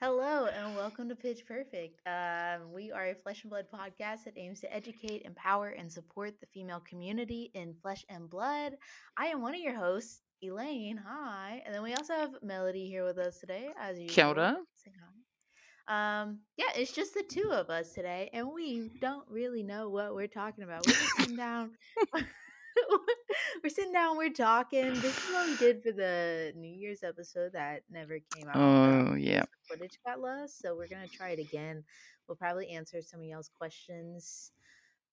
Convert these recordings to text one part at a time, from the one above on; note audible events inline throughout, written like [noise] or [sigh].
Hello and welcome to Pitch Perfect. Um, we are a flesh and blood podcast that aims to educate, empower, and support the female community in flesh and blood. I am one of your hosts, Elaine. Hi. And then we also have Melody here with us today, as usual. Kia ora. Say hi. Um, yeah, it's just the two of us today, and we don't really know what we're talking about. We're just sitting down. [laughs] [laughs] we're sitting down, we're talking. This is what we did for the New Year's episode that never came out. Oh, yeah. footage got lost. So we're gonna try it again. We'll probably answer some of y'all's questions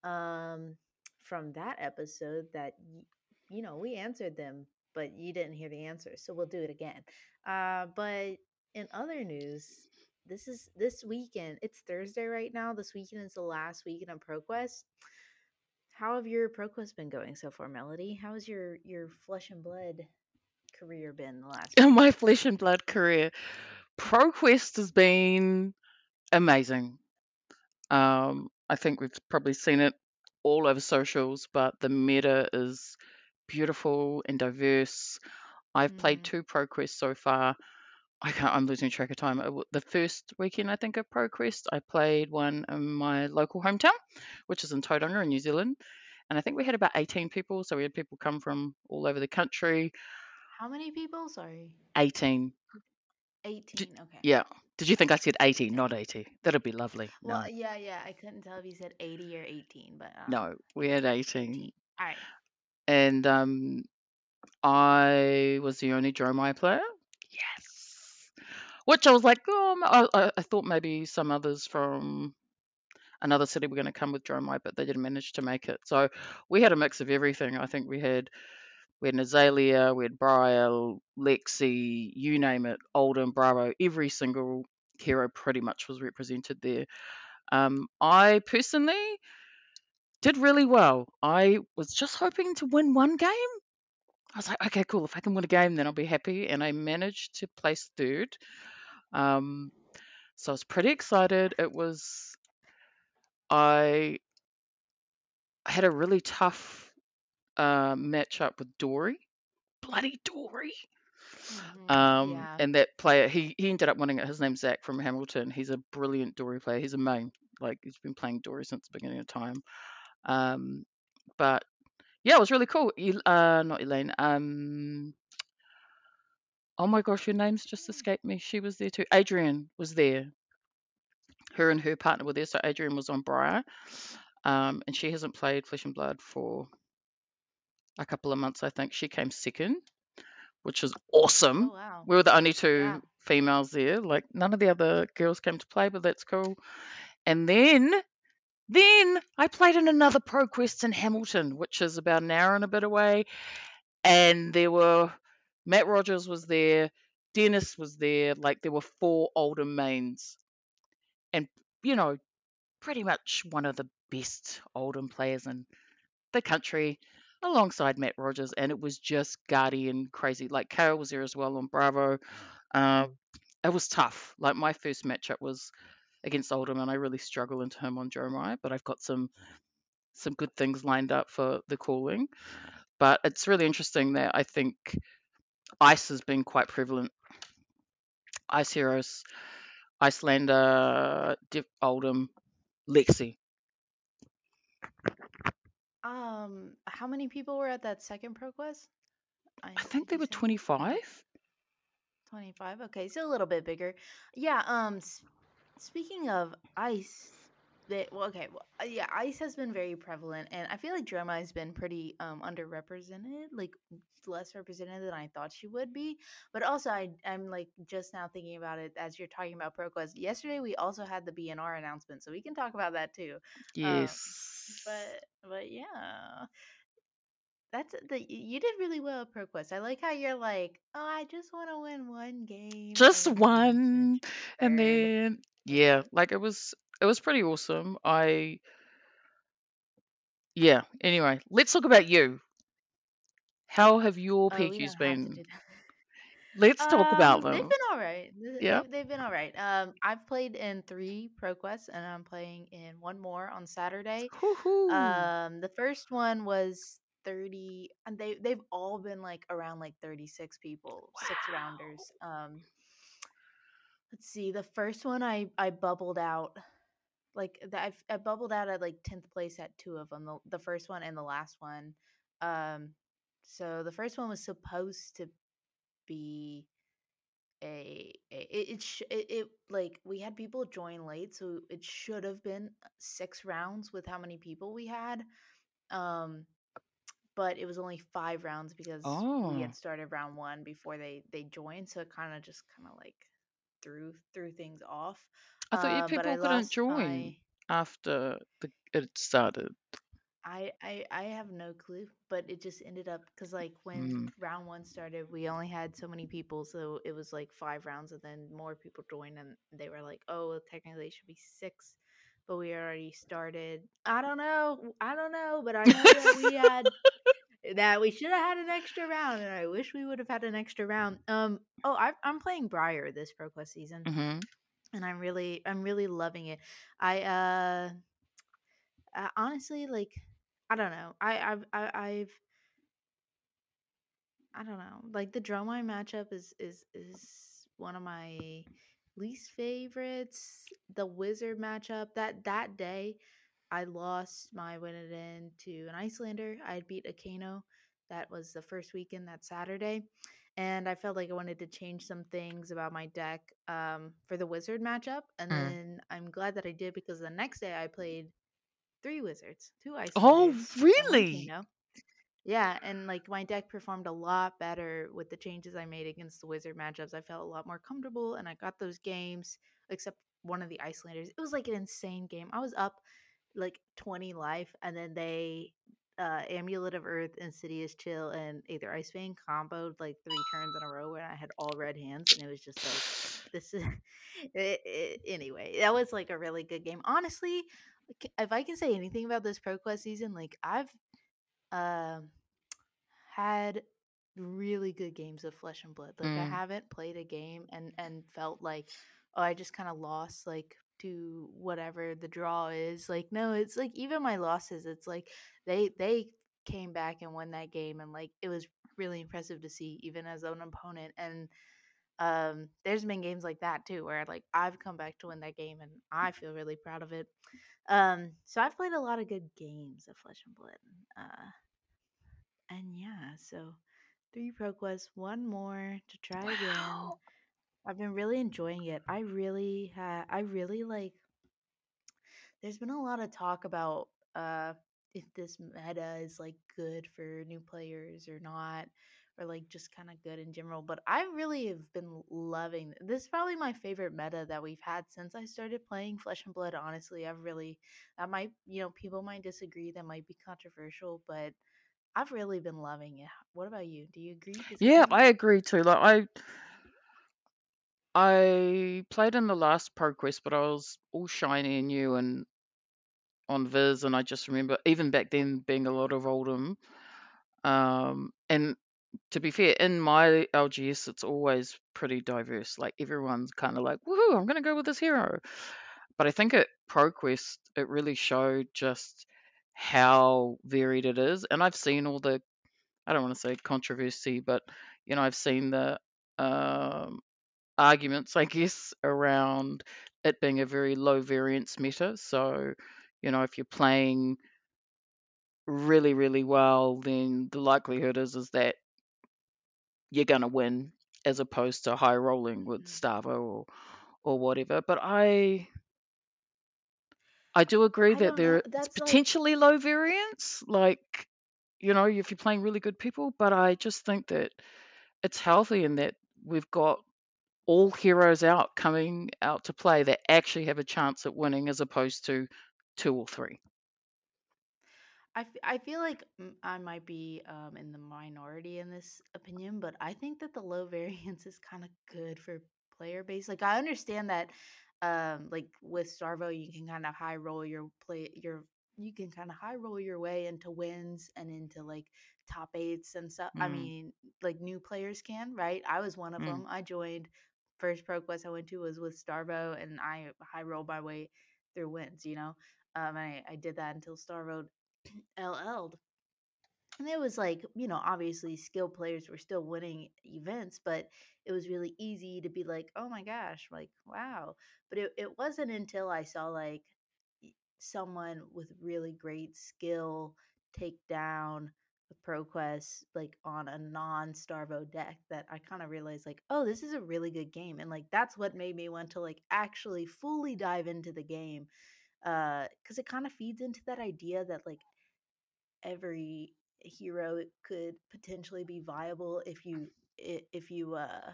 um from that episode that you know we answered them, but you didn't hear the answers. So we'll do it again. Uh, but in other news, this is this weekend. It's Thursday right now. This weekend is the last weekend of ProQuest. How have your ProQuest been going so far, Melody? How has your your flesh and blood career been the last? [laughs] My flesh and blood career, ProQuest has been amazing. Um, I think we've probably seen it all over socials, but the meta is beautiful and diverse. I've played Mhm. two ProQuest so far. I can't, I'm losing track of time. The first weekend, I think, of ProQuest, I played one in my local hometown, which is in Tauranga in New Zealand. And I think we had about 18 people. So we had people come from all over the country. How many people? Sorry, 18. eighteen. Okay. Yeah. Did you think I said 80, not 80? That'd be lovely. Well, No. yeah, yeah. I couldn't tell if you said eighty or eighteen, but um, No, we had 18. eighteen. All right. And um, I was the only Dromai player. Which I was like, oh, I- I thought maybe some others from another city were going to come with Dromai, but they didn't manage to make it. So we had a mix of everything. I think we had we had Azalea, we had Briar, Lexi, you name it, Oldhim, Bravo, every single hero pretty much was represented there. Um, I personally did really well. I was just hoping to win one game. I was like, okay, cool. If I can win a game, then I'll be happy. And I managed to place third. Um, so I was pretty excited. It was, I had a really tough uh, matchup with Dory. Bloody Dory. Mhm, Um, yeah. and that player, he, he ended up winning it. His name's Zach from Hamilton. He's a brilliant Dory player. He's a main. Like, he's been playing Dory since the beginning of time. Um, but yeah, it was really cool. El- uh, not Elaine. Um, oh my gosh, your name's just escaped me. She was there too. Adrian was there. Her and her partner were there. So Adrian was on Briar. Um, and she hasn't played Flesh and Blood for a couple of months, I think. She came second, which is awesome. Oh wow. We were the only two Yeah. females there. Like none of the other girls came to play, but that's cool. And then then I played in another ProQuest in Hamilton, which is about an hour and a bit away. And there were Matt Rogers was there, Dennis was there, like there were four older mains. And you know, pretty much one of the best Oldhim players in the country alongside Matt Rogers, and it was just guardian crazy. Like Carol was there as well on Bravo. Um, it was tough. Like my first matchup was against Oldhim, and I really struggle into him on Dromai, but I've got some some good things lined up for the calling. But it's really interesting that I think ice has been quite prevalent. Ice heroes, Iyslander, Div Oldhim, Lexi. Um, how many people were at that second ProQuest? I did think they were 25. 25 okay so a little bit bigger yeah um s- speaking of ice they, well, okay well, uh, yeah ice has been very prevalent and i feel like Dromai has been pretty um underrepresented like less represented than i thought she would be but also I, i'm like just now thinking about it as you're talking about proquest yesterday we also had the bnr announcement so we can talk about that too Yes. but but yeah that's the you did really well at ProQuest. I like how you're like, oh, I just want to win one game. just and then you one and then yeah like it was it was pretty awesome i yeah anyway let's talk about you how have your Oh, pqs been let's talk about Um, they've them been all right. Yeah They've, they've been all right. Um, I've played in three ProQuests, and I'm playing in one more on Saturday. Woohoo. Um, the first one was 30 and they they've all been like around like 36 people, six rounders. Um Let's see. The first one I I bubbled out like that I bubbled out at like 10th place at two of them the, the first one and the last one um so the first one was supposed to be a, a it, it, sh- it it like we had people join late so it should have been six rounds with how many people we had um but it was only five rounds because we Oh, had started round one before they they joined so it kind of just kind of like threw threw things off I thought you uh, people couldn't join my after the it started. I, I I have no clue, but it just ended up because like when Mm. round one started, we only had so many people, so it was like five rounds, and then more people joined, and they were like, "Oh, well, technically it should be six, but we already started." I don't know, I don't know, but I know that we had [laughs] that we should have had an extra round, and I wish we would have had an extra round. Um, oh, I, I'm playing Briar this ProQuest season, hmm and I'm really I'm really loving it. I uh honestly, like, I don't know. I, I've, I, I've, I don't know. Like the Dromai matchup is is is one of my least favorites. The Wizard matchup that that day, I lost my win and in to an Iyslander. I had beat a Kano. That was the first weekend that Saturday. And I felt like I wanted to change some things about my deck um, for the Wizard matchup. And Mm. then I'm glad that I did because the next day I played three wizards, two Oh, Iyslanders, and one really? Kano. Yeah, and like my deck performed a lot better with the changes I made against the wizard matchups. I felt a lot more comfortable and I got those games, except one of the Iyslanders. It was like an insane game. I was up like 20 life and then they uh Amulet of Earth, Insidious Chill, and Aether Ice Vein comboed like three turns in a row where I had all red hands and it was just like this is [laughs] it, it, anyway, that was like a really good game. Honestly, if I can say anything about this ProQuest season, like I've um had really good games of Flesh and Blood. Like I Mm. haven't played a game and and felt like oh I just kind of lost like to whatever the draw is. Like no, it's like even my losses it's like they they came back and won that game and like it was really impressive to see even as an opponent and um there's been games like that too where like I've come back to win that game and I feel really proud of it. Um so I've played a lot of good games of Flesh and Blood. Uh and yeah, so three ProQuest, one more to try again. I've been really enjoying it. I really ha- I really like there's been a lot of talk about uh if this meta is like good for new players or not or like just kind of good in general but i really have been loving this is probably my favorite meta that we've had since i started playing flesh and blood honestly i've really that might you know people might disagree that might be controversial but I've really been loving it. What about you? Do you agree? Yeah, I agree too. Like I I played in the last ProQuest, but I was all shiny and new and on Viz, and I just remember even back then being a lot of Oldhim. Um, and to be fair, in my LGS, it's always pretty diverse. Like everyone's kind of like, "Woohoo! I'm gonna go with this hero." But I think at ProQuest, it really showed just how varied it is. And I've seen all the I don't want to say controversy, but you know, I've seen the um, arguments, I guess, around it being a very low variance meta. So, you know, if you're playing really, really well, then the likelihood is is that you're gonna win, as opposed to high rolling with hmm Starvo or or whatever. But I I do agree I that there it's That's like potentially low variance, like you know, if you're playing really good people. But I just think that it's healthy in that we've got all heroes out coming out to play that actually have a chance at winning as opposed to two or three. I, f- I feel like I might be um, in the minority in this opinion, but I think that the low [laughs] variance is kind of good for player base. Like I understand that, um, like with Starvo, you can kind of high roll your play your you can kind of high roll your way into wins and into like top eights and stuff. I Mm, mean, like new players can, right? I was one of mm. them. I joined first pro quest I went to was with Starvo, and I high rolled my way through wins. You know, um, I I did that until Starvo [clears throat] LL'd. and it was like, you know, obviously skilled players were still winning events, but it was really easy to be like, oh my gosh, like, wow. But it, it wasn't until I saw like someone with really great skill take down ProQuest like on a non Starvo deck that I kind of realized like, oh, this is a really good game. And like that's what made me want to like actually fully dive into the game. Uh, because it kind of feeds into that idea that like every hero could potentially be viable if you if you uh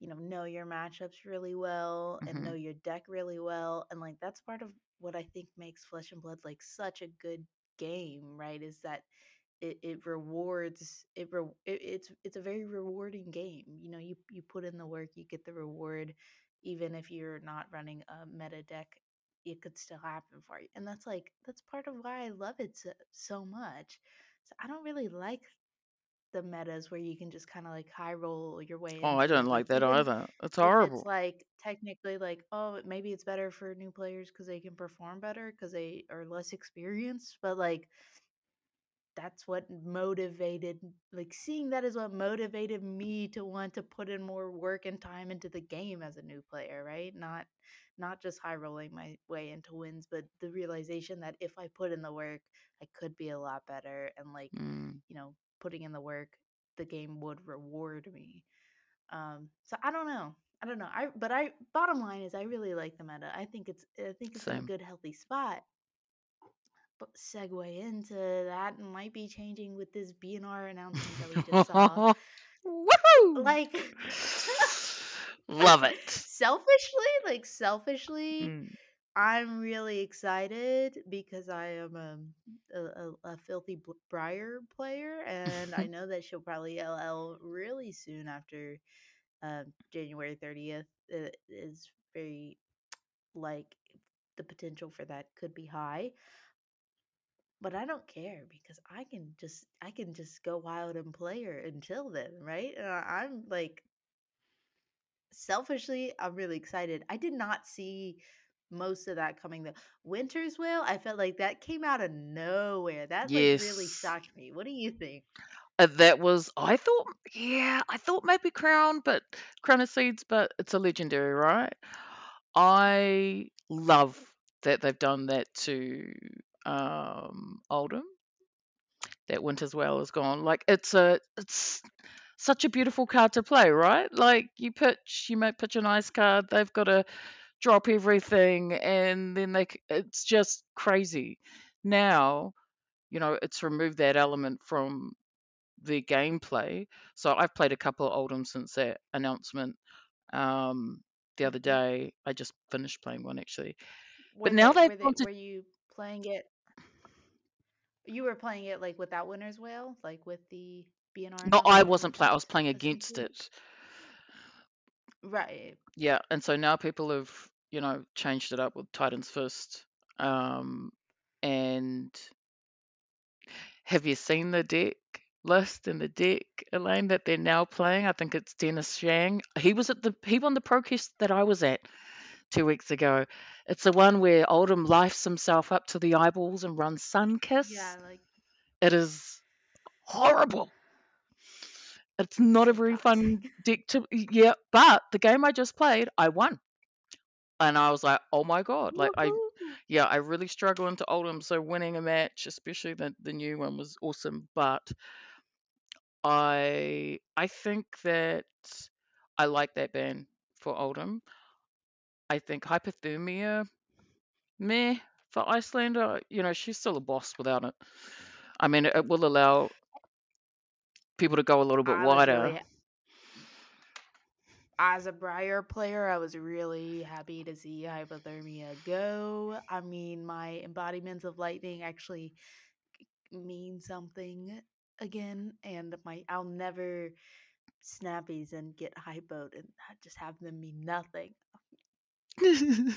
you know know your matchups really well and hmm know your deck really well and like that's part of what i think makes flesh and blood like such a good game right is that it, it rewards it, re- it it's it's a very rewarding game you know you you put in the work you get the reward even if you're not running a meta deck it could still happen for you and that's like that's part of why i love it so, so much so i don't really like the metas where you can just kind of like high roll your way Oh, I don't like that even either. It's if it's horrible. like technically like oh maybe it's better for new players because they can perform better because they are less experienced but like that's what motivated like seeing that is what motivated me to want to put in more work and time into the game as a new player right? Not not just high rolling my way into wins but the realization that if i put in the work i could be a lot better and like Mm, you know putting in the work the game would reward me. Um so i don't know i don't know i but i bottom line is i really like the meta i think it's i think it's in a good healthy spot segue into that might be changing with this BNR announcement that we [laughs] just saw. Woohoo! Like [laughs] Love [laughs] it. selfishly, like selfishly, Mm. I'm really excited because I am um, a, a, a filthy Briar player, and I know that she'll probably LL really soon after um, January 30th. It is very like the potential for that could be high. But I don't care because I can just I can just go wild and play her until then, right? And I, I'm like selfishly, I'm really excited. I did not see most of that coming though. Winter's Wail, I felt like that came out of nowhere. That like really shocked me. What do you think? Uh, that was I thought yeah, I thought maybe Crown, but Crown of Seasons, but it's a legendary, right? I love that they've done that to um Oldhim. That Winter's Wail is gone. Like it's a it's such a beautiful card to play, right? Like you pitch, you might pitch a nice card. They've got to drop everything, and then they it's just crazy. Now you know it's removed that element from the gameplay. So I've played a couple of Oldhim since that announcement. Um, the other Mhm. day, I just finished playing one actually. But now they they've were they to were you playing it you were playing it like without Winter's Wail, like with the BNR no, I wasn't playing. I was playing against it. Right. Yeah, and so now people have you know changed it up with Titan's Fist. Um, and have you seen the deck list and the deck, Elaine, that they're now playing? I think it's Dennis Shang. He was at the he won the ProQuest that I was at two weeks ago. It's the one where Oldhim lifes himself up to the eyeballs and runs Yeah, Sunkiss. like It is horrible. It's not a very fun [laughs] deck to yeah, but the game I just played, I won. And I was like, oh my god. Like I yeah, I really struggle into Oldhim, so winning a match, especially the the new one was awesome. But I I think that I like that ban for Oldhim. I think hypothermia, meh, for Iyslander, you know, she's still a boss without it. I mean, it will allow people to go a little bit I wider. really as a Briar player, I was really happy to see hypothermia go. I mean, my embodiments of lightning actually mean something again, and my I'll never snappies and get hypoed and uh, just have them mean nothing.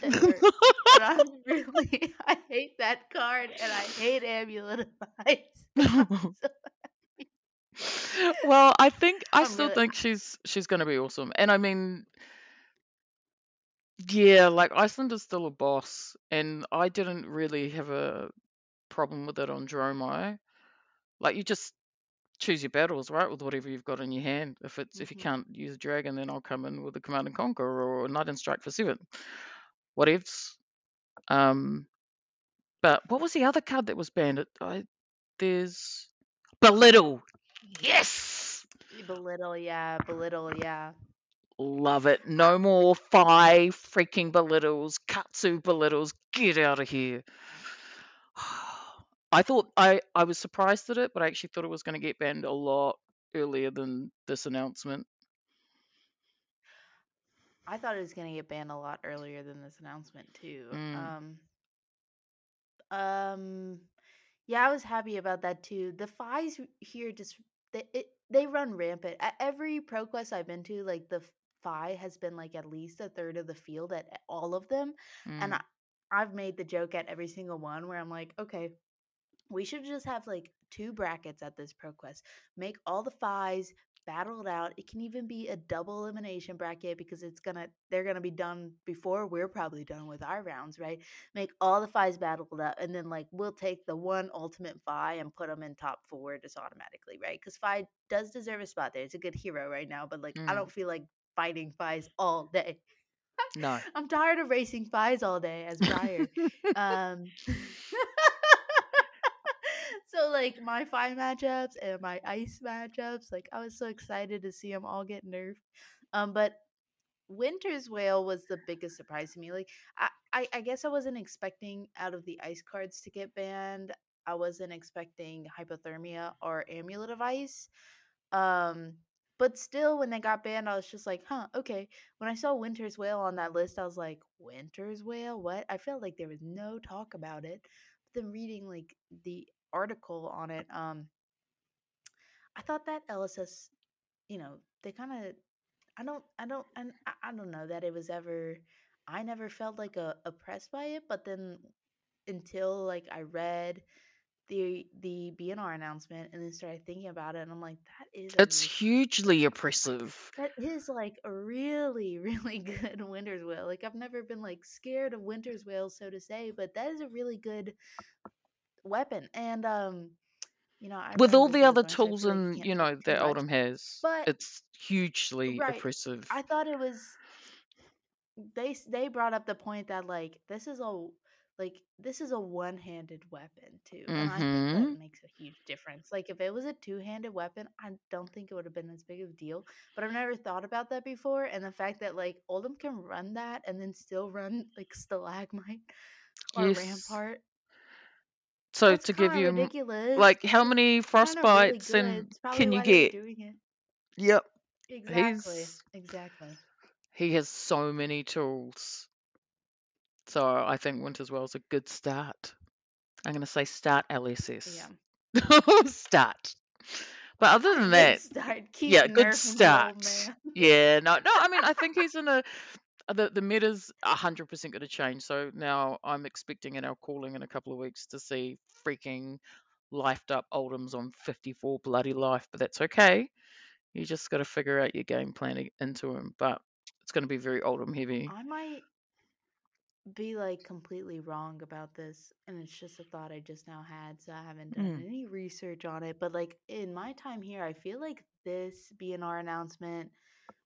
It hurts. And I'm really I hate that card and I hate amulet of [laughs] ice. [laughs] [laughs] Well, I think I I'm still really think she's she's going to be awesome. And I mean, yeah, like Iceland is still a boss, and I didn't really have a problem with it on Dromai. Like you just choose your battles, right, with whatever you've got in your hand. If it's if you hmm can't use a dragon, then I'll come in with a command and conquer or a knight and strike for seven. Whatevs. Um, but what was the other card that was banned? I, there's belittle. Yes, Belittle, yeah, belittle, yeah. love it. No more five freaking belittles, katsu belittles. Get out of here. [sighs] [sighs] I thought I I was surprised at it, but I actually thought it was going to get banned a lot earlier than this announcement. I thought it was gonna get banned a lot earlier than this announcement too. Mm. Um, um, yeah, I was happy about that too. The fives here just they it, they run rampant at every pro quest I've been to. Like the fai has been like at least a third of the field at all of them, and Mm. I, I've made the joke at every single one where I'm like, okay, we should just have like two brackets at this ProQuest. Make all the fives battle it out. It can even be a double elimination bracket because it's gonna they're gonna be done before we're probably done with our rounds, right? Make all the fives battled out, and then like we'll take the one ultimate fai and put them in top four just automatically, right? Because fai does deserve a spot there. It's a good hero right now, but like I Mm. don't feel like fighting fives all day. No. [laughs] I'm tired of racing fives all day as Briar. [laughs] um [laughs] so like my five matchups and my ice matchups, like I was so excited to see them all get nerfed. Um, but Winter's Wail was the biggest surprise to me. Like I, I, I guess I wasn't expecting out of the ice cards to get banned. I wasn't expecting hypothermia or amulet of ice. Um, but still, when they got banned, I was just like, huh, okay. When I saw Winter's Wail on that list, I was like, Winter's Wail? What? I felt like there was no talk about it. But then reading like the article on it, um, I thought that LSS, you know, they kind of, I don't, I don't, and I, I don't know that it was ever. I never felt like a oppressed by it, but then until like I read the the BNR announcement and then started thinking about it and I'm like that is It's hugely oppressive. that is like a really [laughs] really good winter's wail. Like I've never been like scared of winter's wail so to say, but that is a really good weapon. And um you know, I, With all the other with Lawrence. I tools feel like you and you know that Oldhim has, but it's hugely right, oppressive. I thought it was they they brought up the point that like this is a like this is a one-handed weapon too and i think that Mm-hmm. makes a huge difference like if it was a two-handed weapon i don't think it would have been as big of a deal but i've never thought about that before and the fact that like oldhim can run that and then still run like stalagmite [laughs] or Yes. rampart So that's to give you ridiculous like how many of really frostbites and can you get? doing it Yep. exactly He's exactly he has so many tools. So I think Winter's Wail is a good start. I'm gonna say start LSS. yeah [laughs] start. But other than that, start yeah, good nerfing the old start. Yeah, no, no. I mean, I [laughs] think he's in a the the meta's hundred percent going to change. So now I'm expecting in our calling in a couple of weeks to see freaking lifed up Oldhims on 54 bloody life, but that's okay. You just got to figure out your game plan into him. But it's going to be very Oldhim heavy. I might be like completely wrong about this, and it's just a thought I just now had, so I haven't done Mm. any research on it. But like in my time here, I feel like this BNR announcement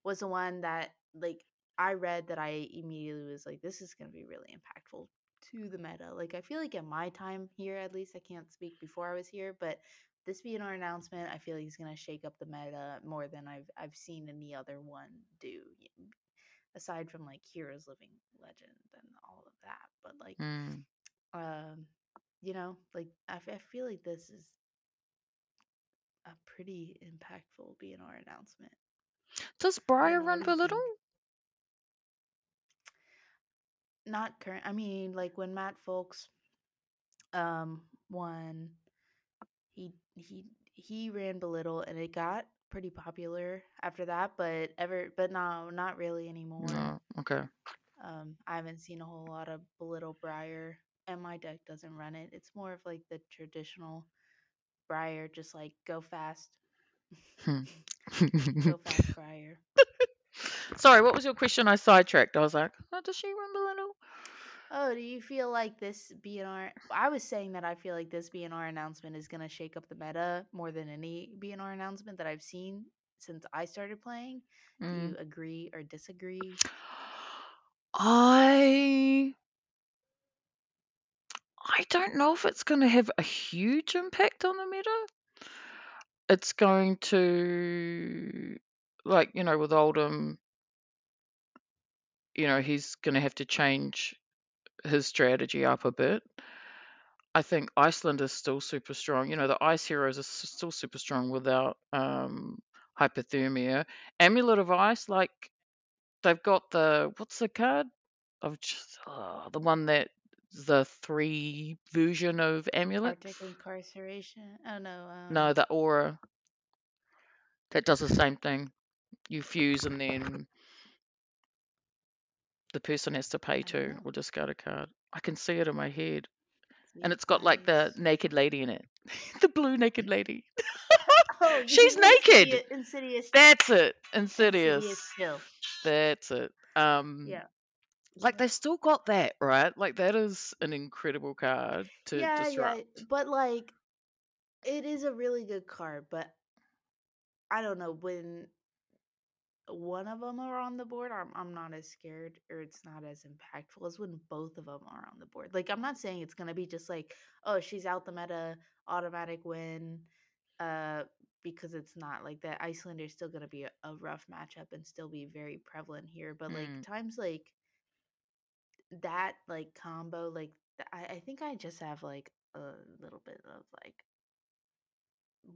was the one that like I read that I immediately was like, this is gonna be really impactful to the meta. Like I feel like in my time here, at least I can't speak before I was here, but this BNR announcement, I feel like is gonna shake up the meta more than I've I've seen any other one do aside from like Heroes Living Legend and all of that. But like, Mm. um, you know, like I, f- I feel like this is a pretty impactful BNR announcement. Does Briar run What do you belittle? think? Not current. I mean, like when Matt Folks, um, won, he he he ran belittle and it got pretty popular after that. But ever, but no, not really anymore. No. Okay. Um, I haven't seen a whole lot of Belittle Briar, and my deck doesn't run it. It's more of like the traditional Briar, just like go fast, Hmm. [laughs] go fast [laughs] Briar. Sorry, what was your question? I sidetracked. I was like, oh, does she run all? Oh, do you feel like this BNR? I was saying that I feel like this BNR announcement is going to shake up the meta more than any BNR announcement that I've seen since I started playing. Do Mm. you agree or disagree? I I don't know if it's going to have a huge impact on the meta. It's going to, like you know, with Oldhim, you know, he's going to have to change his strategy up a bit. I think Iceland is still super strong. You know, the ice heroes are still super strong without um, hypothermia. Amulet of Ice, like they've got the what's the card? Of just uh, the one that the three version of amulet. Arctic incarceration? Oh no. Um, No, the aura that does the same thing. You fuse and then the person has to pay don't too or discard a card. I can see it in my head. And it's got like the naked lady in it. [laughs] the blue naked lady. oh, [laughs] She's naked. Insidious? Insidious. That's it. Insidious Insidious. That's it. Um Yeah. like Yeah. they've still got that, right? Like that is an incredible card to Yeah, disrupt. yeah, but like, it is a really good card. But I don't know when one of them are on the board, I'm I'm not as scared or it's not as impactful as when both of them are on the board. Like I'm not saying it's gonna be just like, oh, she's out the meta, automatic win, uh, because it's not like that. Iceland is still gonna be a, a rough matchup and still be very prevalent here. But like Mm. times like that, like combo, like I I think I just have like a little bit of like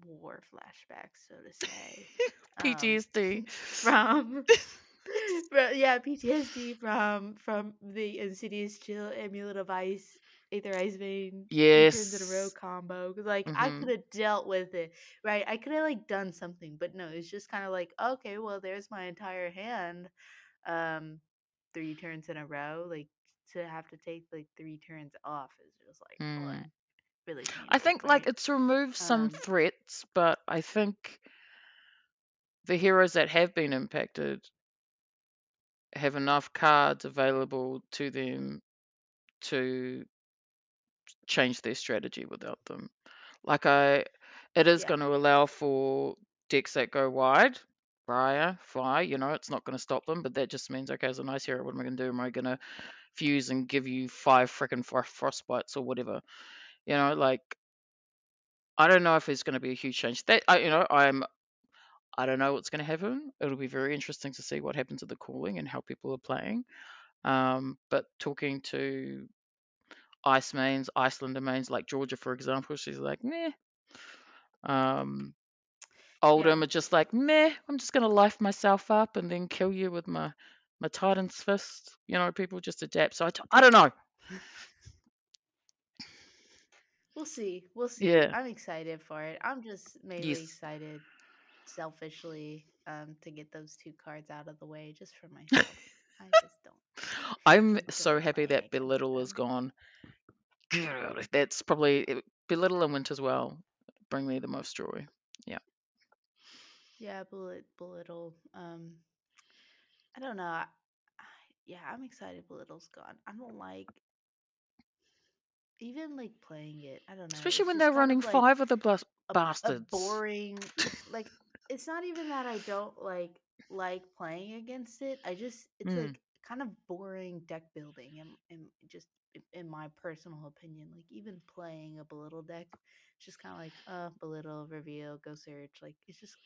war flashbacks, so to say. [laughs] um, PTSD. from [laughs] yeah, PTSD from from the Insidious Chill Amulet of Ice, Aether Ice Vein, turns in a row combo combo. 'Cause, like I Mhm. could have dealt with it, right? I could have like done something, but no, it's just kind of like okay, well, there's my entire hand. Um, three turns in a row, like to have to take like three turns off is just like Mm. Really I painful, think like right? it's removed some Um, threats, but I think the heroes that have been impacted have enough cards available to them to change their strategy without them. Like I, it is yeah, going to allow for decks that go wide. Briar, fly, you know, it's not going to stop them, but that just means okay, as a nice hero, what am I going to do? Am I going to fuse and give you five freaking frostbites or whatever? You know, like I don't know if it's going to be a huge change. That I, you know, I'm I don't know what's going to happen. It'll be very interesting to see what happens with the calling and how people are playing. Um, but talking to ice mains, Iyslander mains like Georgia, for example, she's like, meh. Um, yeah. Are just like, meh. I'm just going to life myself up and then kill you with my my Titan's fist. You know, people just adapt. So I, t- I don't know. We'll see. We'll see. Yeah. I'm excited for it. I'm just mainly Yes. excited selfishly um to get those two cards out of the way just for [laughs] myself. I just don't I'm so happy that belittle is them. gone. That's probably it, belittle and winter's wail bring me the most joy. Yeah. Yeah, bullet belittle. Um I don't know. I, I, yeah, I'm excited belittle's gone. I don't like even like playing it. I don't know. Especially when they're running like five of the blas- a, a boring like [laughs] it's not even that I don't like like playing against it. I just it's Mm. like kind of boring deck building and, and just in- my personal opinion, like even playing a belittle deck, it's just kind of like uh belittle, reveal, go search. Like it's just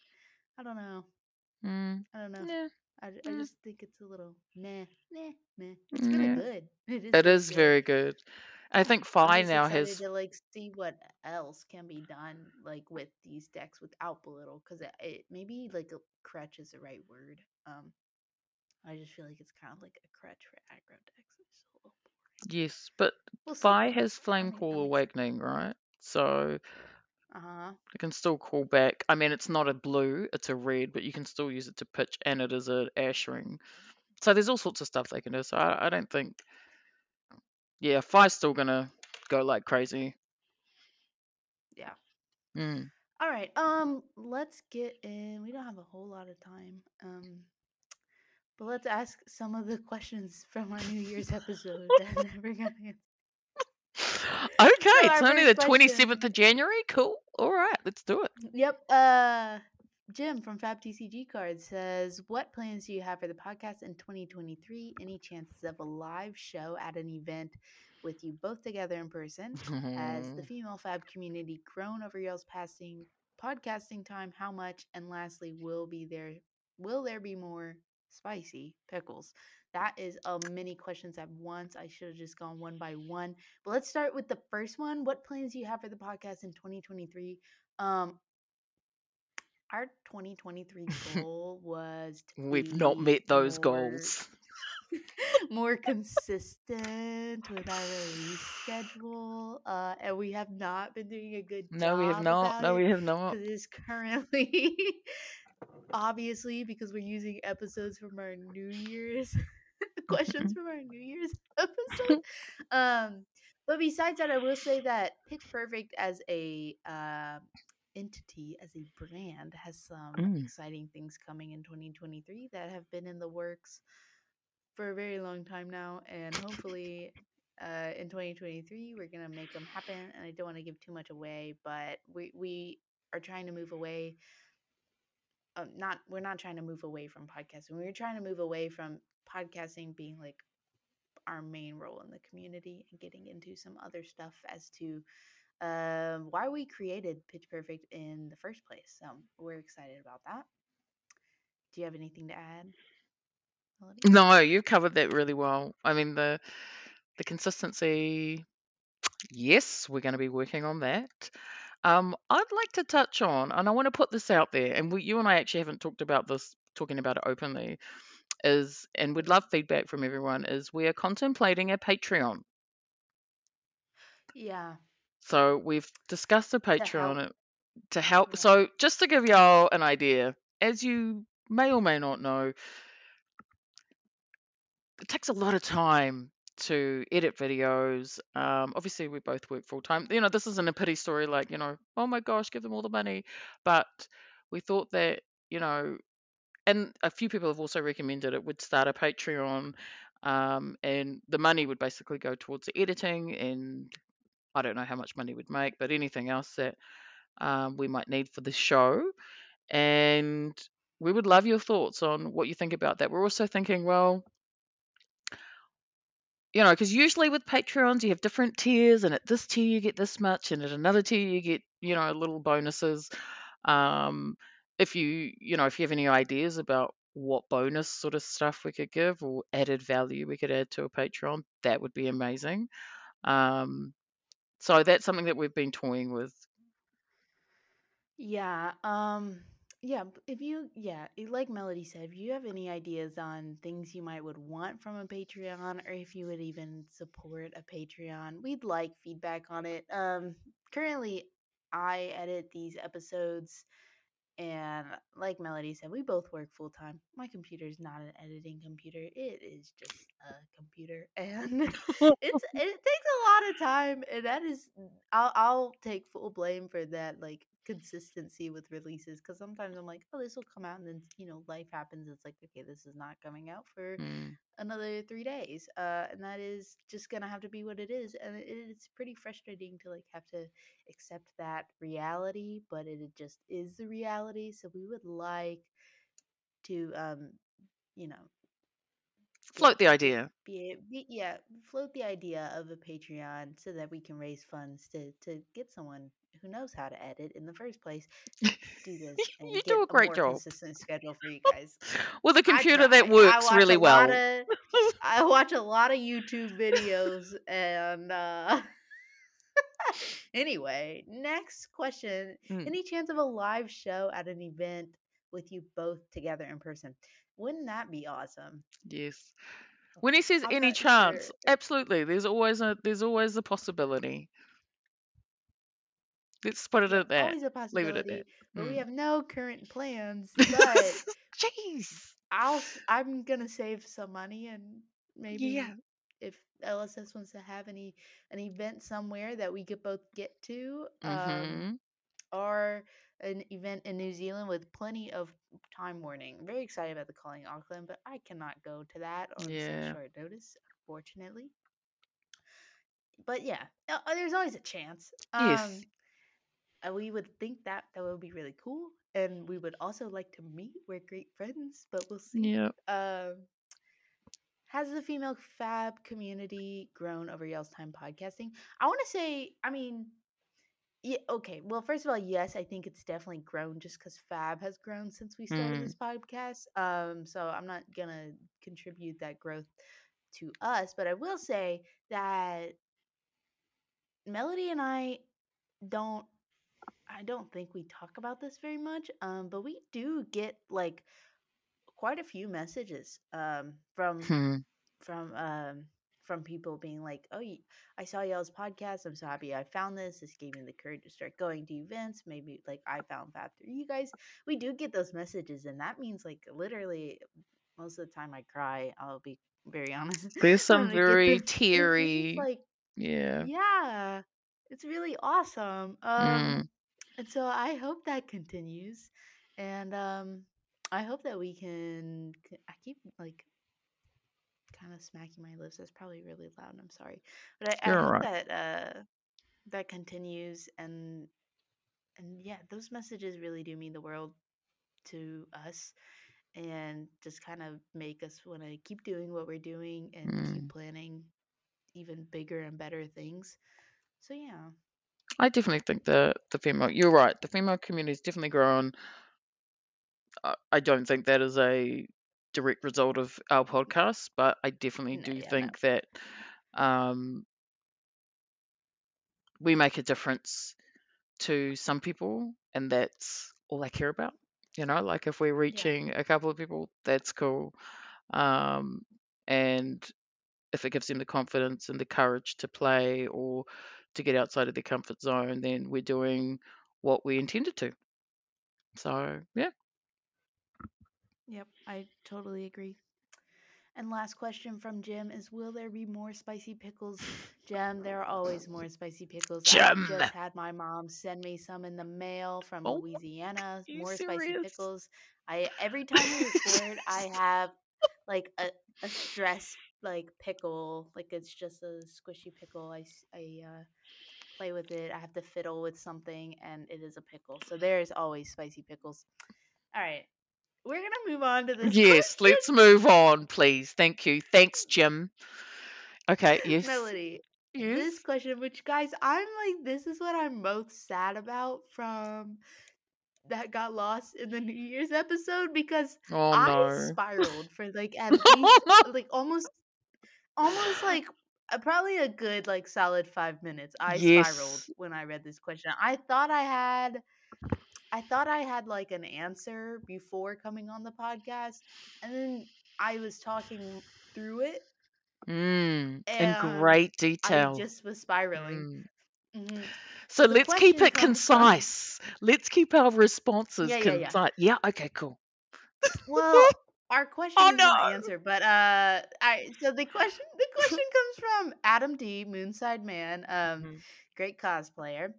I don't know. Mm. I don't know. Yeah. I, I just think it's a little meh, meh, meh. It's kind Yeah. of good. [laughs] It is It is good. very good. I think I'm Fai now has to like see what else can be done like with these decks without belittle because it, it maybe like a crutch is the right word. Um, I just feel like it's kind of like a crutch for aggro decks. It's a little boring. yes, but We'll. Fai has Flame Call Awakening, right? So Uh huh. you can still call back. I mean, it's not a blue; it's a red, but you can still use it to pitch, and it is an ash ring. So there's all sorts of stuff they can do. So I, I don't think, yeah, Fai's still gonna go like crazy. Yeah. Mm. All right. Um, let's get in. We don't have a whole lot of time. Um, But let's ask some of the questions from our New Year's episode that never got [laughs] answered. Okay, So it's only the 27th of January. Cool. All right, let's do it. Yep. Uh Jim from Fab TCG Card says, What plans do you have for the podcast in 2023? Any chances of a live show at an event with you both together in person? Has the [laughs] female Fab community grown over y'all's passing podcasting time? How much? And lastly, will be there will there be more spicy pickles? That is a many questions at once. I should have just gone one by one. But let's start with the first one. What plans do you have for the podcast in 2023? Um, our 2023 [laughs] goal was We've not met those more goals. [laughs] more [laughs] consistent with our release schedule, uh, and we have not been doing a good job. No, we have not. No, we have not. it is currently, obviously, because we're using episodes from our New Year's questions from our New Year's episode. Um, but besides that, I will say that Pitch Perfect as a uh, entity, as a brand, has some Mm. exciting things coming in 2023 that have been in the works for a very long time now, and hopefully. Uh, in 2023, we're gonna make them happen, and I don't want to give too much away, but we we are trying to move away um, not we're not trying to move away from podcasting. We're trying to move away from podcasting being like our main role in the community and getting into some other stuff as to um, why we created Pitch Perfect in the first place. So we're excited about that. Do you have anything to add? Melody? No, you covered that really well. I mean the the consistency. Yes, we're going to be working on that. Um, I'd like to touch on, and I want to put this out there, and we, you and I actually haven't talked about this, talking about it openly, is, and we'd love feedback from everyone, is we are contemplating a Patreon. Yeah. So we've discussed help. Patreon to help. Yeah. So just to give y'all an idea, as you may or may not know, it takes a lot of time to edit videos. Um, obviously, we both work full time. You know, this isn't a pity story like, you know, oh my gosh, give them all the money. But we thought that, you know, and a few people have also recommended it would start a Patreon. Um, and the money would basically go towards the editing and I don't know how much money we'd make, but anything else that um, we might need for the show. And we would love your thoughts on what you think about that. We're also thinking, well, you know, because usually with Patreons, you have different tiers, and at this tier, you get this much, and at another tier, you get, you know, little bonuses. Um, if you, you know, if you have any ideas about what bonus sort of stuff we could give or added value we could add to a Patreon, that would be amazing. Um, so that's something that we've been toying with. Yeah. Um yeah, if you yeah, like Melody said, if you have any ideas on things you might would want from a Patreon or if you would even support a Patreon, we'd like feedback on it. Um currently I edit these episodes and like Melody said, we both work full time. My computer is not an editing computer. It is just a computer [laughs] and it's [laughs] it takes a lot of time and that is I'll I'll take full blame for that like consistency with releases because sometimes I'm like, oh, this will come out and then you know life happens. It's like okay, this is not coming out for Mm. another three days, uh, and that is just gonna have to be what it is. And it, it's pretty frustrating to like have to accept that reality, but it, it just is the reality. So we would like to um, you know Float the idea. be, be yeah float the idea of a patreon so that we can raise funds to to get someone who knows how to edit in the first place do [laughs] this and You do a great more job. consistent schedule for you [laughs] guys With a computer that works really well. of- [laughs] i watch a lot of youtube videos and uh anyway next question Mm. any chance of a live show at an event with you both together in person wouldn't that be awesome Yes. When he says I'm any chance, sure. absolutely. There's always a there's always a possibility. Let's put it at that. always a Leave possibility it at that. but we Mm. have no current plans but [laughs] Jeez. I'll I'm gonna save some money and maybe Yeah. if LSS wants to have any an event somewhere that we could both get to, um, Mm-hmm. or an event in New Zealand with plenty of time warning. very excited about the calling Auckland, but I cannot go to that on Yeah. such short notice, unfortunately. But yeah, uh, there's always a chance. Yes. Um, uh, we would think that that would be really cool, and we would also like to meet. We're great friends, but we'll see. Yeah. Um, has the female fab community grown over y'all's time podcasting? I want to say, I mean, yeah, okay. Well, first of all, yes, I think it's definitely grown just because Fab has grown since we started Mm. this podcast. Um, so I'm not gonna contribute that growth to us, but I will say that Melody and I don't I don't think we talk about this very much. Um, but we do get like quite a few messages um from Hmm. from um from people being like, "Oh, I saw y'all's podcast. I'm so happy I found this. This gave me the courage to start going to events. Maybe like I found Fab through you guys." We do get those messages, and that means like literally most of the time I cry. I'll be very [laughs] honest. There's some very this. It's just teary. like Yeah. yeah, it's really awesome. Um, Mm. And so I hope that continues, and um, I hope that we can. I keep like kind of smacking my lips. That's probably really loud. I'm sorry, but I, I hope alright. that uh that continues, and and yeah, those messages really do mean the world to us, and just kind of make us want to keep doing what we're doing and keep Mm. planning even bigger and better things. So yeah. I definitely think the the female. You're right. The female community's definitely grown. I, I don't think that is a direct result of our podcast, but I definitely No, do yeah, no. think that um, we make a difference to some people, and that's all they care about. You know, like if we're Yeah. reaching a couple of people, that's cool. Um, and if it gives them the confidence and the courage to play or to get outside of their comfort zone, then we're doing what we intended to. So, yeah. Yep, I totally agree. And last question from Jim is Will there be more spicy pickles? Jim, there are always more spicy pickles. Jim. I just had my mom send me some in the mail from Oh, Louisiana. More spicy pickles. I every time we record, I [laughs] have like a, a stress like pickle. Like it's just a squishy pickle. I I uh, play with it. I have to fiddle with something, and it is a pickle. So there's always spicy pickles. All right, we're gonna move on to this [laughs] Yes, question. let's move on, please. Thank you. Thanks, Jim. Okay, [laughs] yes. Melody, Yes. this question, which guys, I'm like, this is what I'm most sad about from that got lost in the New Year's episode because Oh, I spiraled for like at least [laughs] like almost almost like uh, probably a good like solid five minutes. I spiraled when I read this question. I thought I had I thought I had like an answer before coming on the podcast, and then I was talking through it, Mm, in great I detail. just was spiraling. Mm. hmm So let's keep it concise. Let's keep our responses yeah, yeah, yeah. concise. Yeah, okay, cool. Well, our question Oh, is not no. answered, but uh, I so the question the question comes from Adam D, Moonside Man, um, Mhm. great cosplayer.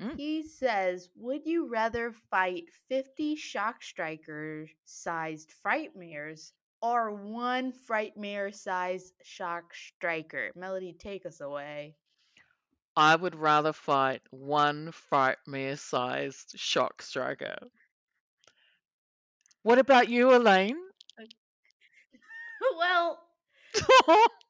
Mm. He says, "Would you rather fight fifty shock striker sized frightmares or one frightmare sized shock striker?" Melody, take us away. I would rather fight one frightmare sized shock striker. What about you, Elaine? [laughs] well, [laughs]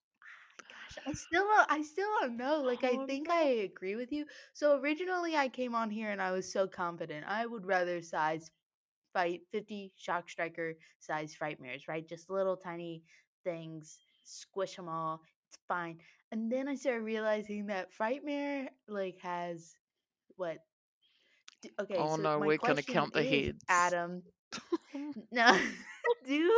gosh, I still don't, I still don't know. Like I Oh, think. I agree with you. So originally I came on here and I was so confident. I would rather size fight 50 shock striker size frightmares, right? Just little tiny things, squish them all. It's fine. And then I started realizing that frightmare like has what okay, Oh, so no, we're to count the heads. Adam, [laughs] no do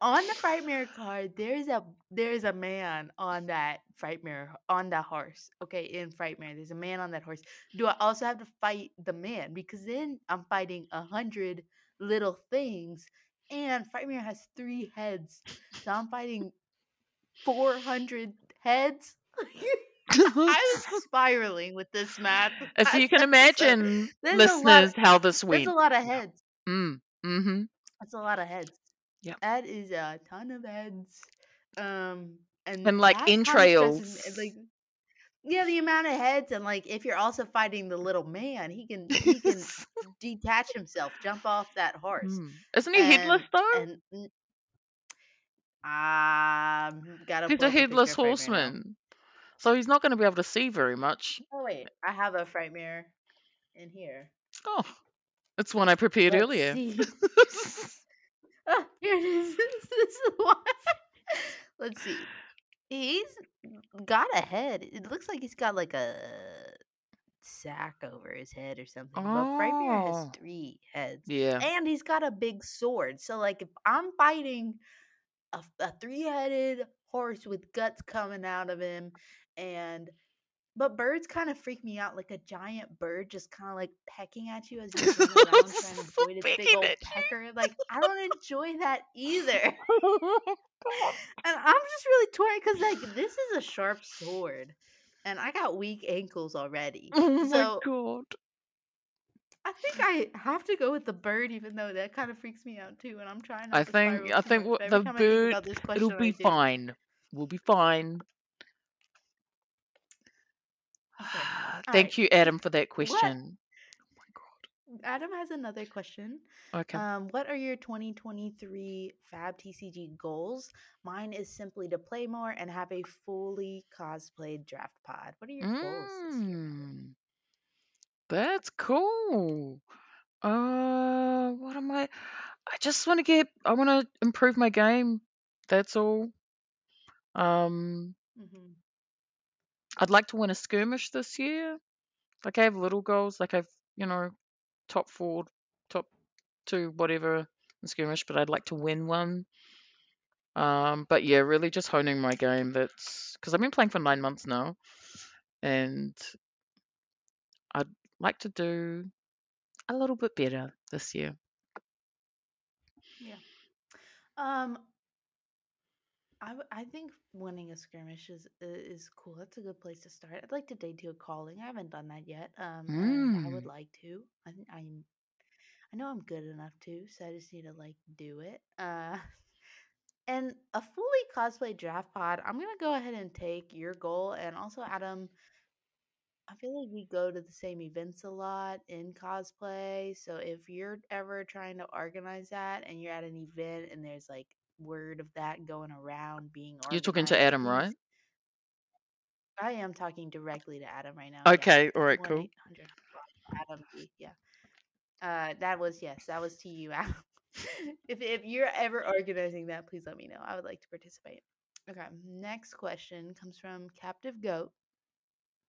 on the frightmare card there's a there's a man on that frightmare on that horse okay in frightmare there's a man on that horse do i also have to fight the man because then i'm fighting a hundred little things and frightmare has three heads so i'm fighting 400 heads [laughs] I was [laughs] spiraling with this math. if you can [laughs] imagine, There's a lot. listeners, how this That's went. a lot of heads. Mm, mm-hmm. That's a lot of heads. Yep. That is a ton of heads. Um, and And like entrails. stresses Like, yeah, the amount of heads, and like if you're also fighting the little man, he can he [laughs] can detach himself, jump off that horse. Mm. Isn't he headless And- though? And um, gotta He's a headless of horseman. So he's not going to be able to see very much. Oh wait, I have a frightmare in here. Oh, it's one I prepared Let's earlier. [laughs] [laughs] Oh, [laughs] here it is. [laughs] this is one. [laughs] Let's see. He's got a head. It looks like he's got like a sack over his head or something. But Frightmare has Oh. three heads. yeah. And he's got a big sword. So, like, if I'm fighting a, a three headed horse with guts coming out of him, and but birds kind of freak me out, like a giant bird just kind of like pecking at you as you run [laughs] around trying to [laughs] avoid its big old pecker. Like, I don't enjoy that either. [laughs] Oh and I'm just really torn because, like, this is a sharp sword, and I got weak ankles already. Oh my So god. I think I have to go with the bird, even though that kind of freaks me out too. And I'm trying I to think I think what the every time I think bird question, it'll be fine. We'll be fine. [sighs] Thank Alright. you, Adam, for that question. Oh my Adam has another question. Okay. Um, what are your 2023 Fab TCG goals? Mine is simply to play more and have a fully cosplayed draft pod. What are your goals this year? Mm, that's cool. Uh, what am I? I just want to get. I want to improve my game. That's all. Um, Mhm. I'd like to win a skirmish this year. Like I have little goals, like I've you know, top four, top two, whatever in skirmish, but I'd like to win one. Um, but yeah, really just honing my game. That's because I've been playing for nine months now, and I'd like to do a little bit better this year. Um, I, w- I think winning a skirmish is is cool. That's a good place to start. I'd like to debut a calling. I haven't done that yet. Um, and I would Mm. like to. I think I'm. I know I'm good enough to, so I just need to like do it. Uh, [laughs] and a fully cosplay draft pod. I'm gonna go ahead and take your goal, and also Adam. I feel like we go to the same events a lot in cosplay. So if you're ever trying to organize that and you're at an event and there's like word of that going around being You're talking to organized, Adam, right? I am talking directly to Adam right now. Okay, all right, cool. Adam B. Yeah. Uh, that was yes, that was to you, Adam. if if you're ever organizing that, please let me know. I would like to participate. Okay, next question comes from Captive Goat.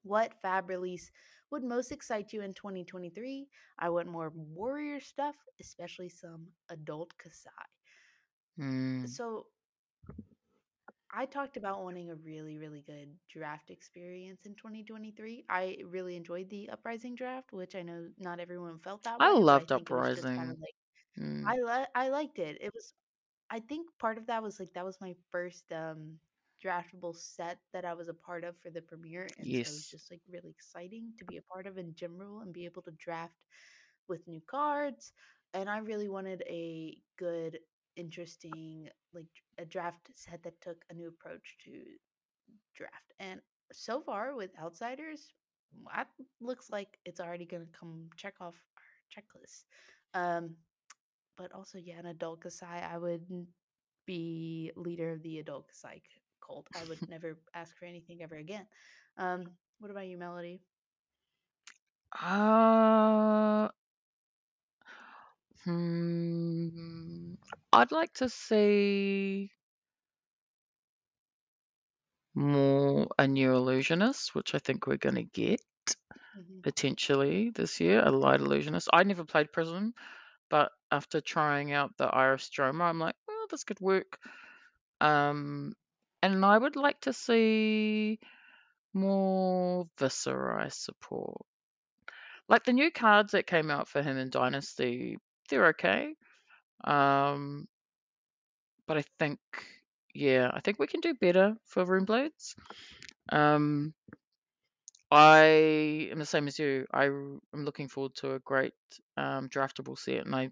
What fab release would most excite you in 2023? I want more warrior stuff, especially some adult Kassai. Mm. So I talked about wanting a really, really good draft experience in 2023. I really enjoyed the Uprising draft, which I know not everyone felt that way. I loved think it was just kind of Uprising. like Mm. I li- I liked it. It was I think part of that was like that was my first um draftable set that I was a part of for the premiere and so it was Yes. just like really exciting to be a part of in general and be able to draft with new cards and I really wanted a good interesting like a draft set that took a new approach to draft. And so far with outsiders, that looks like it's already going to come check off our checklist. Um, but also, yeah, an adult Kassai, I would be leader of the adult Kassai cult. I would [laughs] never ask for anything ever again. Um, what about you, Melody? Uh, hmm. I'd like to see more a new illusionist, which I think we're going to get Mhm. potentially this year. A light illusionist. I never played Prism, but after trying out the Iris Stroma, I'm like, well, this could work. Um, and I would like to see more Viserai support. Like the new cards that came out for him in Dynasty, they're okay. Um, but I think, yeah, I think we can do better for Runeblades. Um, I am the same as you. I am looking forward to a great um, draftable set, and I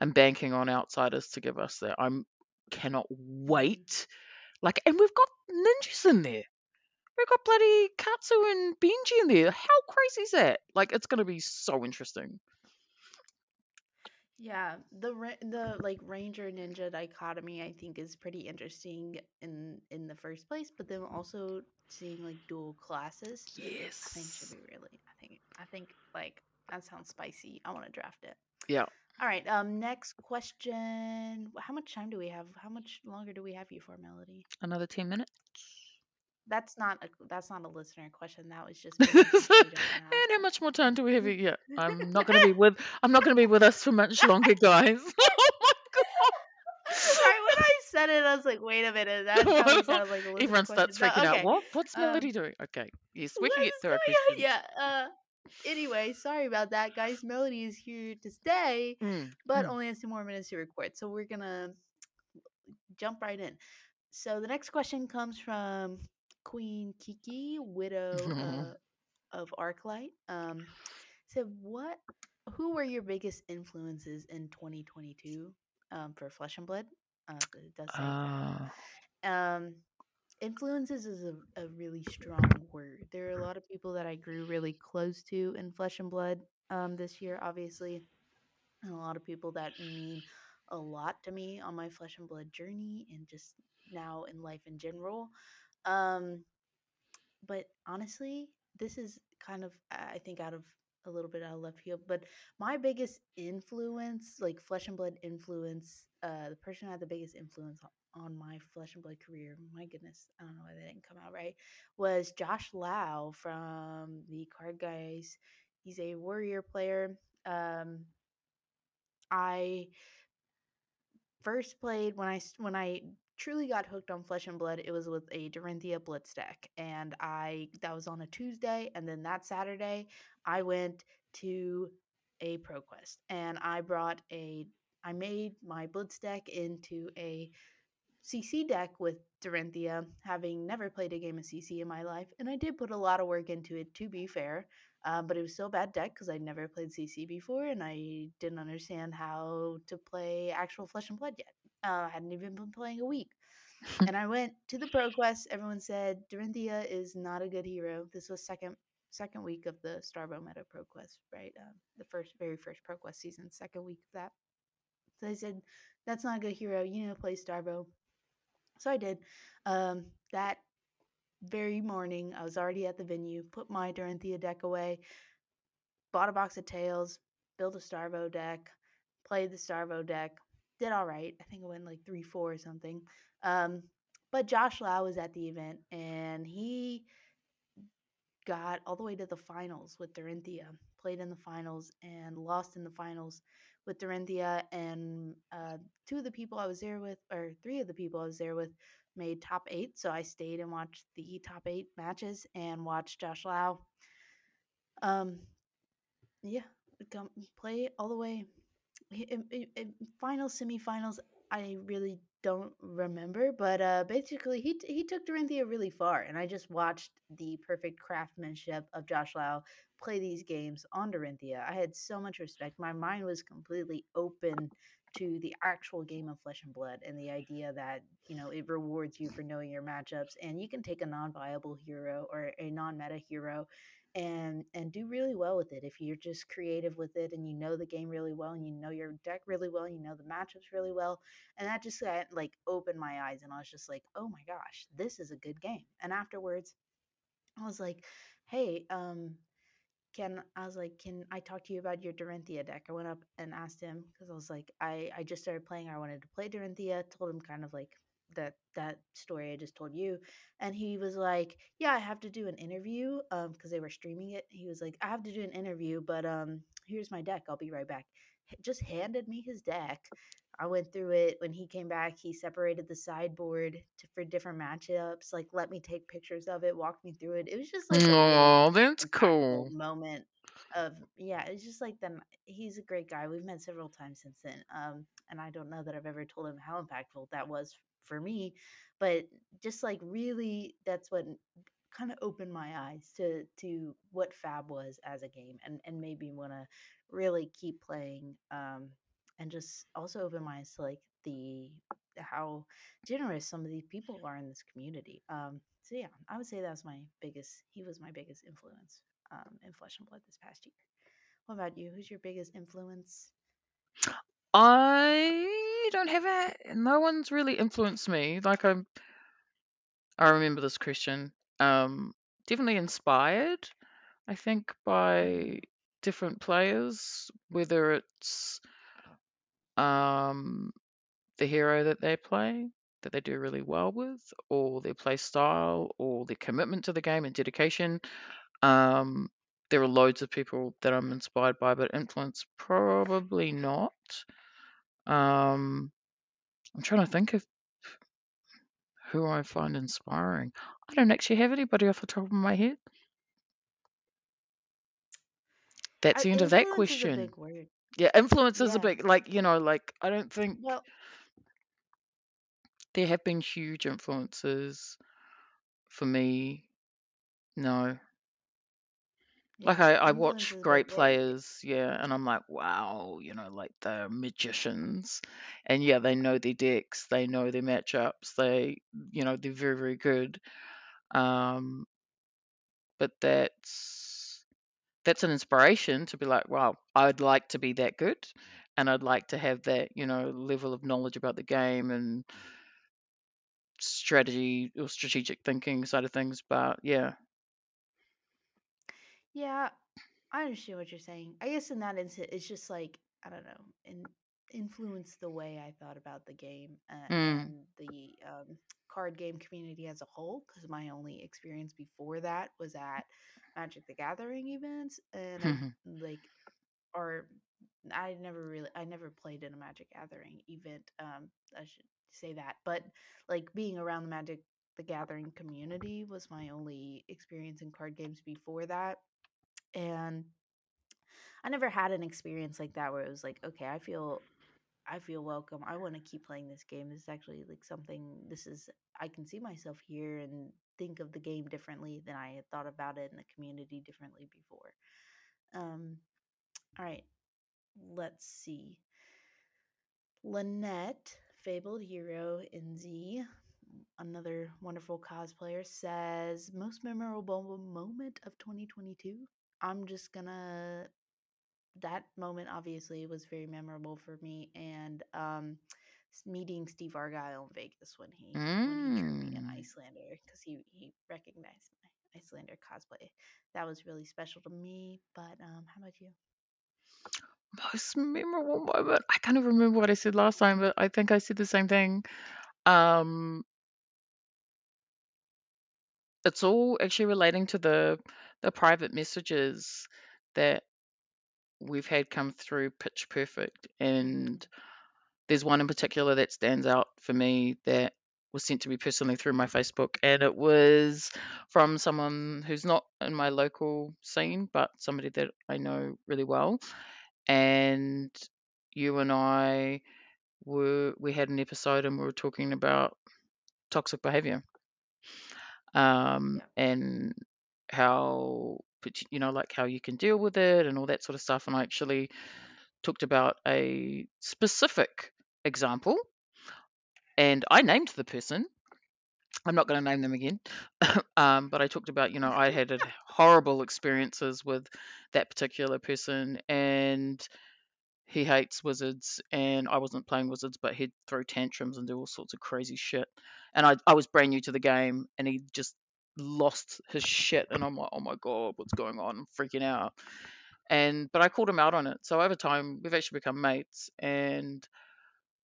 I'm banking on outsiders to give us that. I'm cannot wait. Like, and we've got ninjas in there. We've got bloody Katsu and Benji in there. How crazy is that? Like, it's going to be so interesting. Yeah, the ra- the like ranger ninja dichotomy I think is pretty interesting in in the first place, but then also seeing like dual classes, Yes, I think should be really. I think I think like that sounds spicy. I want to draft it. Yeah. All right. Um. Next question. How much time do we have? How much longer do we have you for, Melody? Another 10 minutes. That's not a that's not a listener question. That was just making sure we don't and how much more time do we have? Yeah, I'm not going to be [laughs] with. I'm not going to be with us for much longer, guys. [laughs] [laughs] oh my Sorry, when I said it, I was like, "Wait a minute, that probably god! sounded like a listener Everyone starts question." freaking But out. okay, What? What's um, Melody doing? Okay. Yes, we can what get is through our on? Yeah. Uh. Anyway, sorry about that, guys. Melody is here to stay, Mm, but mm. only has two more minutes to record, so we're gonna jump right in. So the next question comes from Queen Kiki, widow uh, of Arclight. Um, said, "What? Who were your biggest influences in 2022 um, for Flesh and Blood?" Uh, it does say. Ah, Um, influences is a, a really strong word. There are a lot of people that I grew really close to in Flesh and Blood um, this year, obviously, and a lot of people that mean a lot to me on my Flesh and Blood journey and just now in life in general. Um, but honestly, this is kind of I think out of a little bit out of left field, but my biggest influence, like flesh and blood influence, uh, the person who had the biggest influence on, on my flesh and blood career, my goodness, I don't know why that didn't come out right, was Josh Lau from the Card Guys. He's a warrior player. Um, I first played when I when I truly got hooked on Flesh and Blood, it was with a Dorinthia Blitz deck, and I that was on a Tuesday, and then that Saturday I went to a ProQuest, and I brought a I made my Blitz deck into a CC deck with Dorinthia, having never played a game of CC in my life, and I did put a lot of work into it. To be fair, uh, but it was still a bad deck because I'd never played CC before, and I didn't understand how to play actual Flesh and Blood yet. Uh, I hadn't even been playing a week. [laughs] and I went to the Pro Quest. Everyone said Dorinthia is not a good hero. This was second second week of the Starvo Meta Pro Quest, right? Um, the first, very first Pro Quest season, second week of that. So they said that's not a good hero. You need to play Starvo. So I did. Um, that very morning, I was already at the venue. Put my Dorinthia deck away. Bought a box of tails. Built a Starvo deck. Played the Starvo deck. Did all right. I think I went like three four or something. Um, but Josh Lau was at the event and he got all the way to the finals with Dorinthia. Played in the finals and lost in the finals with Dorinthia. And uh, two of the people I was there with, or three of the people I was there with, made top eight. So I stayed and watched the top eight matches and watched Josh Lau. Um, yeah, come play all the way. In, in, in finals, semifinals, I really don't remember, but uh, basically he t- he took Dorinthia really far, and I just watched the perfect craftsmanship of Josh Lau play these games on Dorinthia. I had so much respect. My mind was completely open to the actual game of flesh and blood and the idea that you know it rewards you for knowing your matchups and you can take a non-viable hero or a non-meta hero and and do really well with it if you're just creative with it and you know the game really well and you know your deck really well you know the matchups really well and that just like opened my eyes and i was just like oh my gosh this is a good game and afterwards i was like hey um can I was like, can I talk to you about your Dorinthia deck? I went up and asked him because I was like, I I just started playing. I wanted to play Dorinthia. Told him kind of like that that story I just told you, and he was like, yeah, I have to do an interview um because they were streaming it. He was like, I have to do an interview, but um here's my deck. I'll be right back. Just handed me his deck. I went through it. When he came back, he separated the sideboard to, for different matchups. Like, let me take pictures of it, walked me through it. It was just like really Oh, that's cool. moment of yeah it's just like them he's a great guy we've met several times since then um and i don't know that i've ever told him how impactful that was for me but just like really that's what kind of opened my eyes to to what Fab was as a game, and and made me want to really keep playing. Um, and just also open my eyes to like the how generous some of these people are in this community. Um, so yeah, I would say that's my biggest. He was my biggest influence um, in Flesh and Blood this past year. What about you? Who's your biggest influence? I don't have it. No one's really influenced me. Like I'm, I remember this question. Um, definitely inspired. I think by different players, whether it's um the hero that they play that they do really well with, or their play style, or their commitment to the game and dedication. Um, there are loads of people that I'm inspired by, but influence probably not. Um, I'm trying to think of who I find inspiring. I don't actually have anybody off the top of my head. That's I, the end of that a question. Yeah, influence is a Yeah. big like you know like I don't think Well, there have been huge influences for me. No, like I I watch great players, yeah, and I'm like wow, you know, like they're magicians, and yeah, they know their decks, they know their matchups, they you know they're very very good. Um, but that's that's an inspiration to be like, wow, I'd like to be that good, and I'd like to have that you know level of knowledge about the game and strategy or strategic thinking side of things. But yeah, Yeah, I understand what you're saying. I guess in that instance, it's just like I don't know, and influence the way I thought about the game uh, mm, and the um, card game community as a whole. Because my only experience before that was at Magic the Gathering events, and I [laughs] like, or I never really, I never played in a Magic Gathering event. Um, I should say that, but like being around the Magic the Gathering community was my only experience in card games before that and I never had an experience like that where it was like, okay, I feel I feel welcome. I want to keep playing this game. This is actually like something this is I can see myself here and think of the game differently than I had thought about it in the community differently before. Um all right. Let's see. Lynette, Fabled Hero in Z, another wonderful cosplayer, says most memorable moment of 2022. I'm just gonna that moment obviously was very memorable for me and um meeting Steve Argyle in Vegas when he when he turned me an mm. Iyslander because he he recognized my Iyslander cosplay. That was really special to me. But um, how about you? Most memorable moment. I kind of remember what I said last time, but I think I said the same thing. Um, it's all actually relating to the the private messages that we've had come through Pitch Perfect, and there's one in particular that stands out for me that was sent to me personally through my Facebook, and it was from someone who's not in my local scene, but somebody that I know really well. And you and I were we had an episode, and we were talking about toxic behavior, um, and how you know like how you can deal with it and all that sort of stuff. And I actually talked about a specific example and I named the person. I'm not going to name them again, [laughs] um, but I talked about, you know, I had horrible experiences with that particular person, and he hates wizards, and I wasn't playing wizards, but he'd throw tantrums and do all sorts of crazy shit. And I, I was brand new to the game, and he just lost his shit, and I'm like, oh my god, what's going on? I'm freaking out. And but I called him out on it. So over time, we've actually become mates, and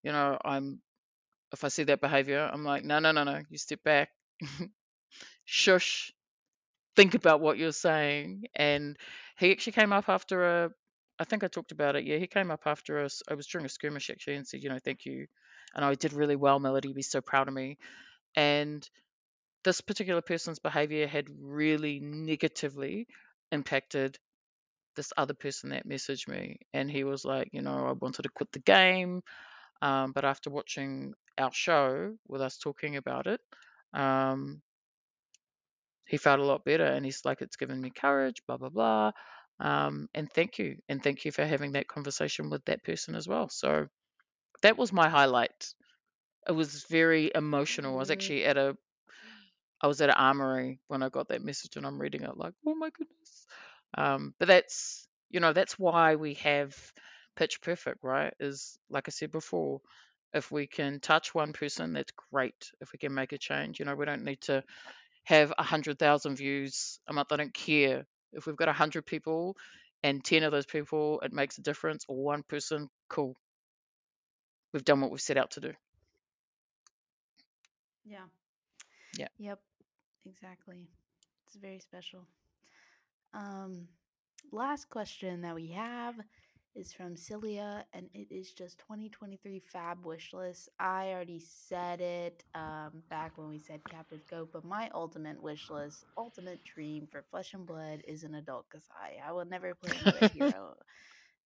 you know, I'm if I see that behavior, I'm like, no, no, no, no, you step back, [laughs] shush, think about what you're saying. And he actually came up after a, I think I talked about it. Yeah, he came up after us. I was during a skirmish actually and said, you know, thank you. And I did really well, Melody. Be so proud of me. And this particular person's behavior had really negatively impacted this other person that messaged me. And he was like, you know, I wanted to quit the game. Um, but after watching our show with us talking about it, um, he felt a lot better, and he's like, "It's given me courage." Blah blah blah. Um, and thank you, and thank you for having that conversation with that person as well. So that was my highlight. It was very emotional. I was Mm, actually at a I was at an armory when I got that message, and I'm reading it like, oh my goodness. Um, but that's you know that's why we have Pitch Perfect, right? Is like I said before, if we can touch one person, that's great. If we can make a change, you know, we don't need to have a hundred thousand views a month. I don't care if we've got a hundred people and ten of those people it makes a difference, or one person, cool. We've done what we've set out to do. yeah. Yeah. Yep. Exactly. It's very special. Um, last question that we have is from Celia, and it is just 2023 Fab wish list. I already said it um, back when we said Captive Goat, but my ultimate wish list, ultimate dream for Flesh and Blood is an adult Kassai. I will never play another hero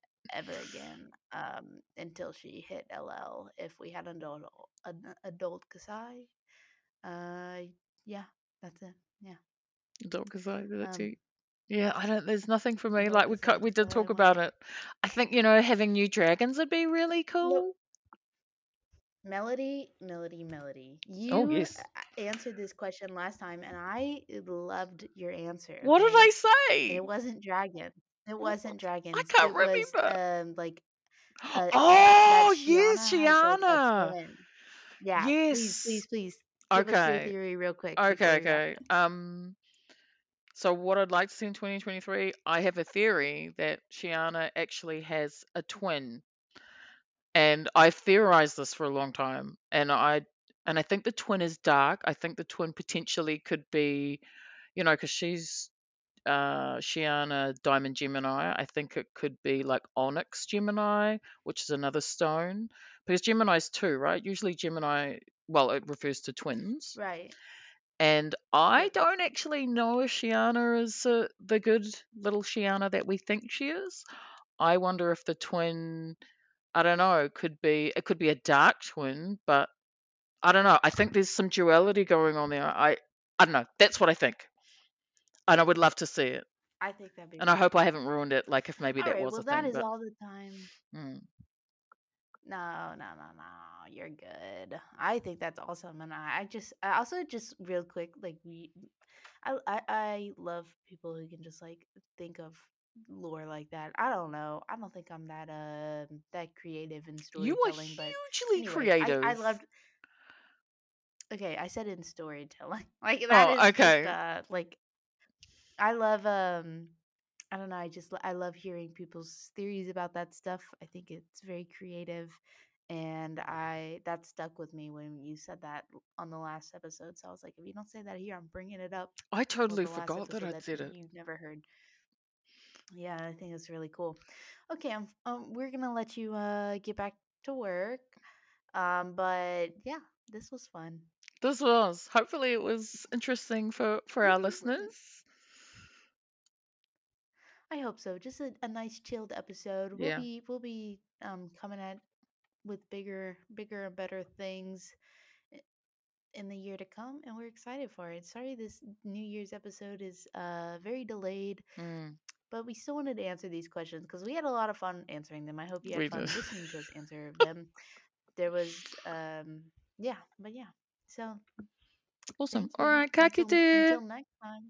[laughs] ever again um, until she hit LL. If we had an adult, an adult Kassai, uh, yeah, that's it. Yeah. Adult Kassai, that's Um, it. Yeah, I don't. There's nothing for me. Like we cut, we did talk about it. I think you know having new dragons would be really cool. Melody, Melody, Melody. Oh You yes. answered this question last time, and I loved your answer. What did I say? it wasn't dragon. It wasn't dragon. I can't It was remember. um like uh, that Oh that yes, Shiyana like a. Yeah, Yes. please, please your Okay. theory real quick Okay. before we wrap. Okay. Um. So what I'd like to see in 2023, I have a theory that Shiyana actually has a twin, and I've theorized this for a long time, and I and I think the twin is dark. I think the twin potentially could be, you know, because she's uh Shiyana Diamond Gemini. I think it could be like Onyx Gemini, which is another stone. Because Gemini's two, right? Usually Gemini, well, it refers to twins. Right. And I don't actually know if Shiyana is uh, the good little Shiyana that we think she is. I wonder if the twin, I don't know, could be it could be a dark twin, but I don't know. I think there's some duality going on there. I I don't know. That's what I think. And I would love to see it. I think that'd be And I hope. I haven't ruined it. Like if maybe All that right. was Well, a that thing, is but all the time. mm. No, no, no, no. You're good. I think that's awesome, and I, I just, I also just real quick, like we, I, I, I love people who can just like think of lore like that. I don't know. I don't think I'm that uh that creative in you are storytelling, but hugely anyway, I, creative. I loved. Okay, I said in storytelling, [laughs] like that Oh, is just okay. uh like I love um I don't know, I just I love hearing people's theories about that stuff. I think it's very creative and I that stuck with me when you said that on the last episode. So I was like, if you don't say that here, I'm bringing it up I totally forgot that I'd that said it. you've never heard. Yeah, I think it's really cool. Okay, I'm, um, we're gonna let you uh get back to work. Um, but yeah, this was fun. This was. Hopefully it was interesting for for [laughs] our listeners. I hope so. Just a, a nice chilled episode. We'll Yeah. be we'll be um coming at with bigger bigger and better things in the year to come and we're excited for it. Sorry this New Year's episode is uh very delayed, Mm, but we still wanted to answer these questions because we had a lot of fun answering them. I hope you had we fun did. listening to us [laughs] answer them. There was um yeah, but yeah. So Awesome. All right, you. Until next time.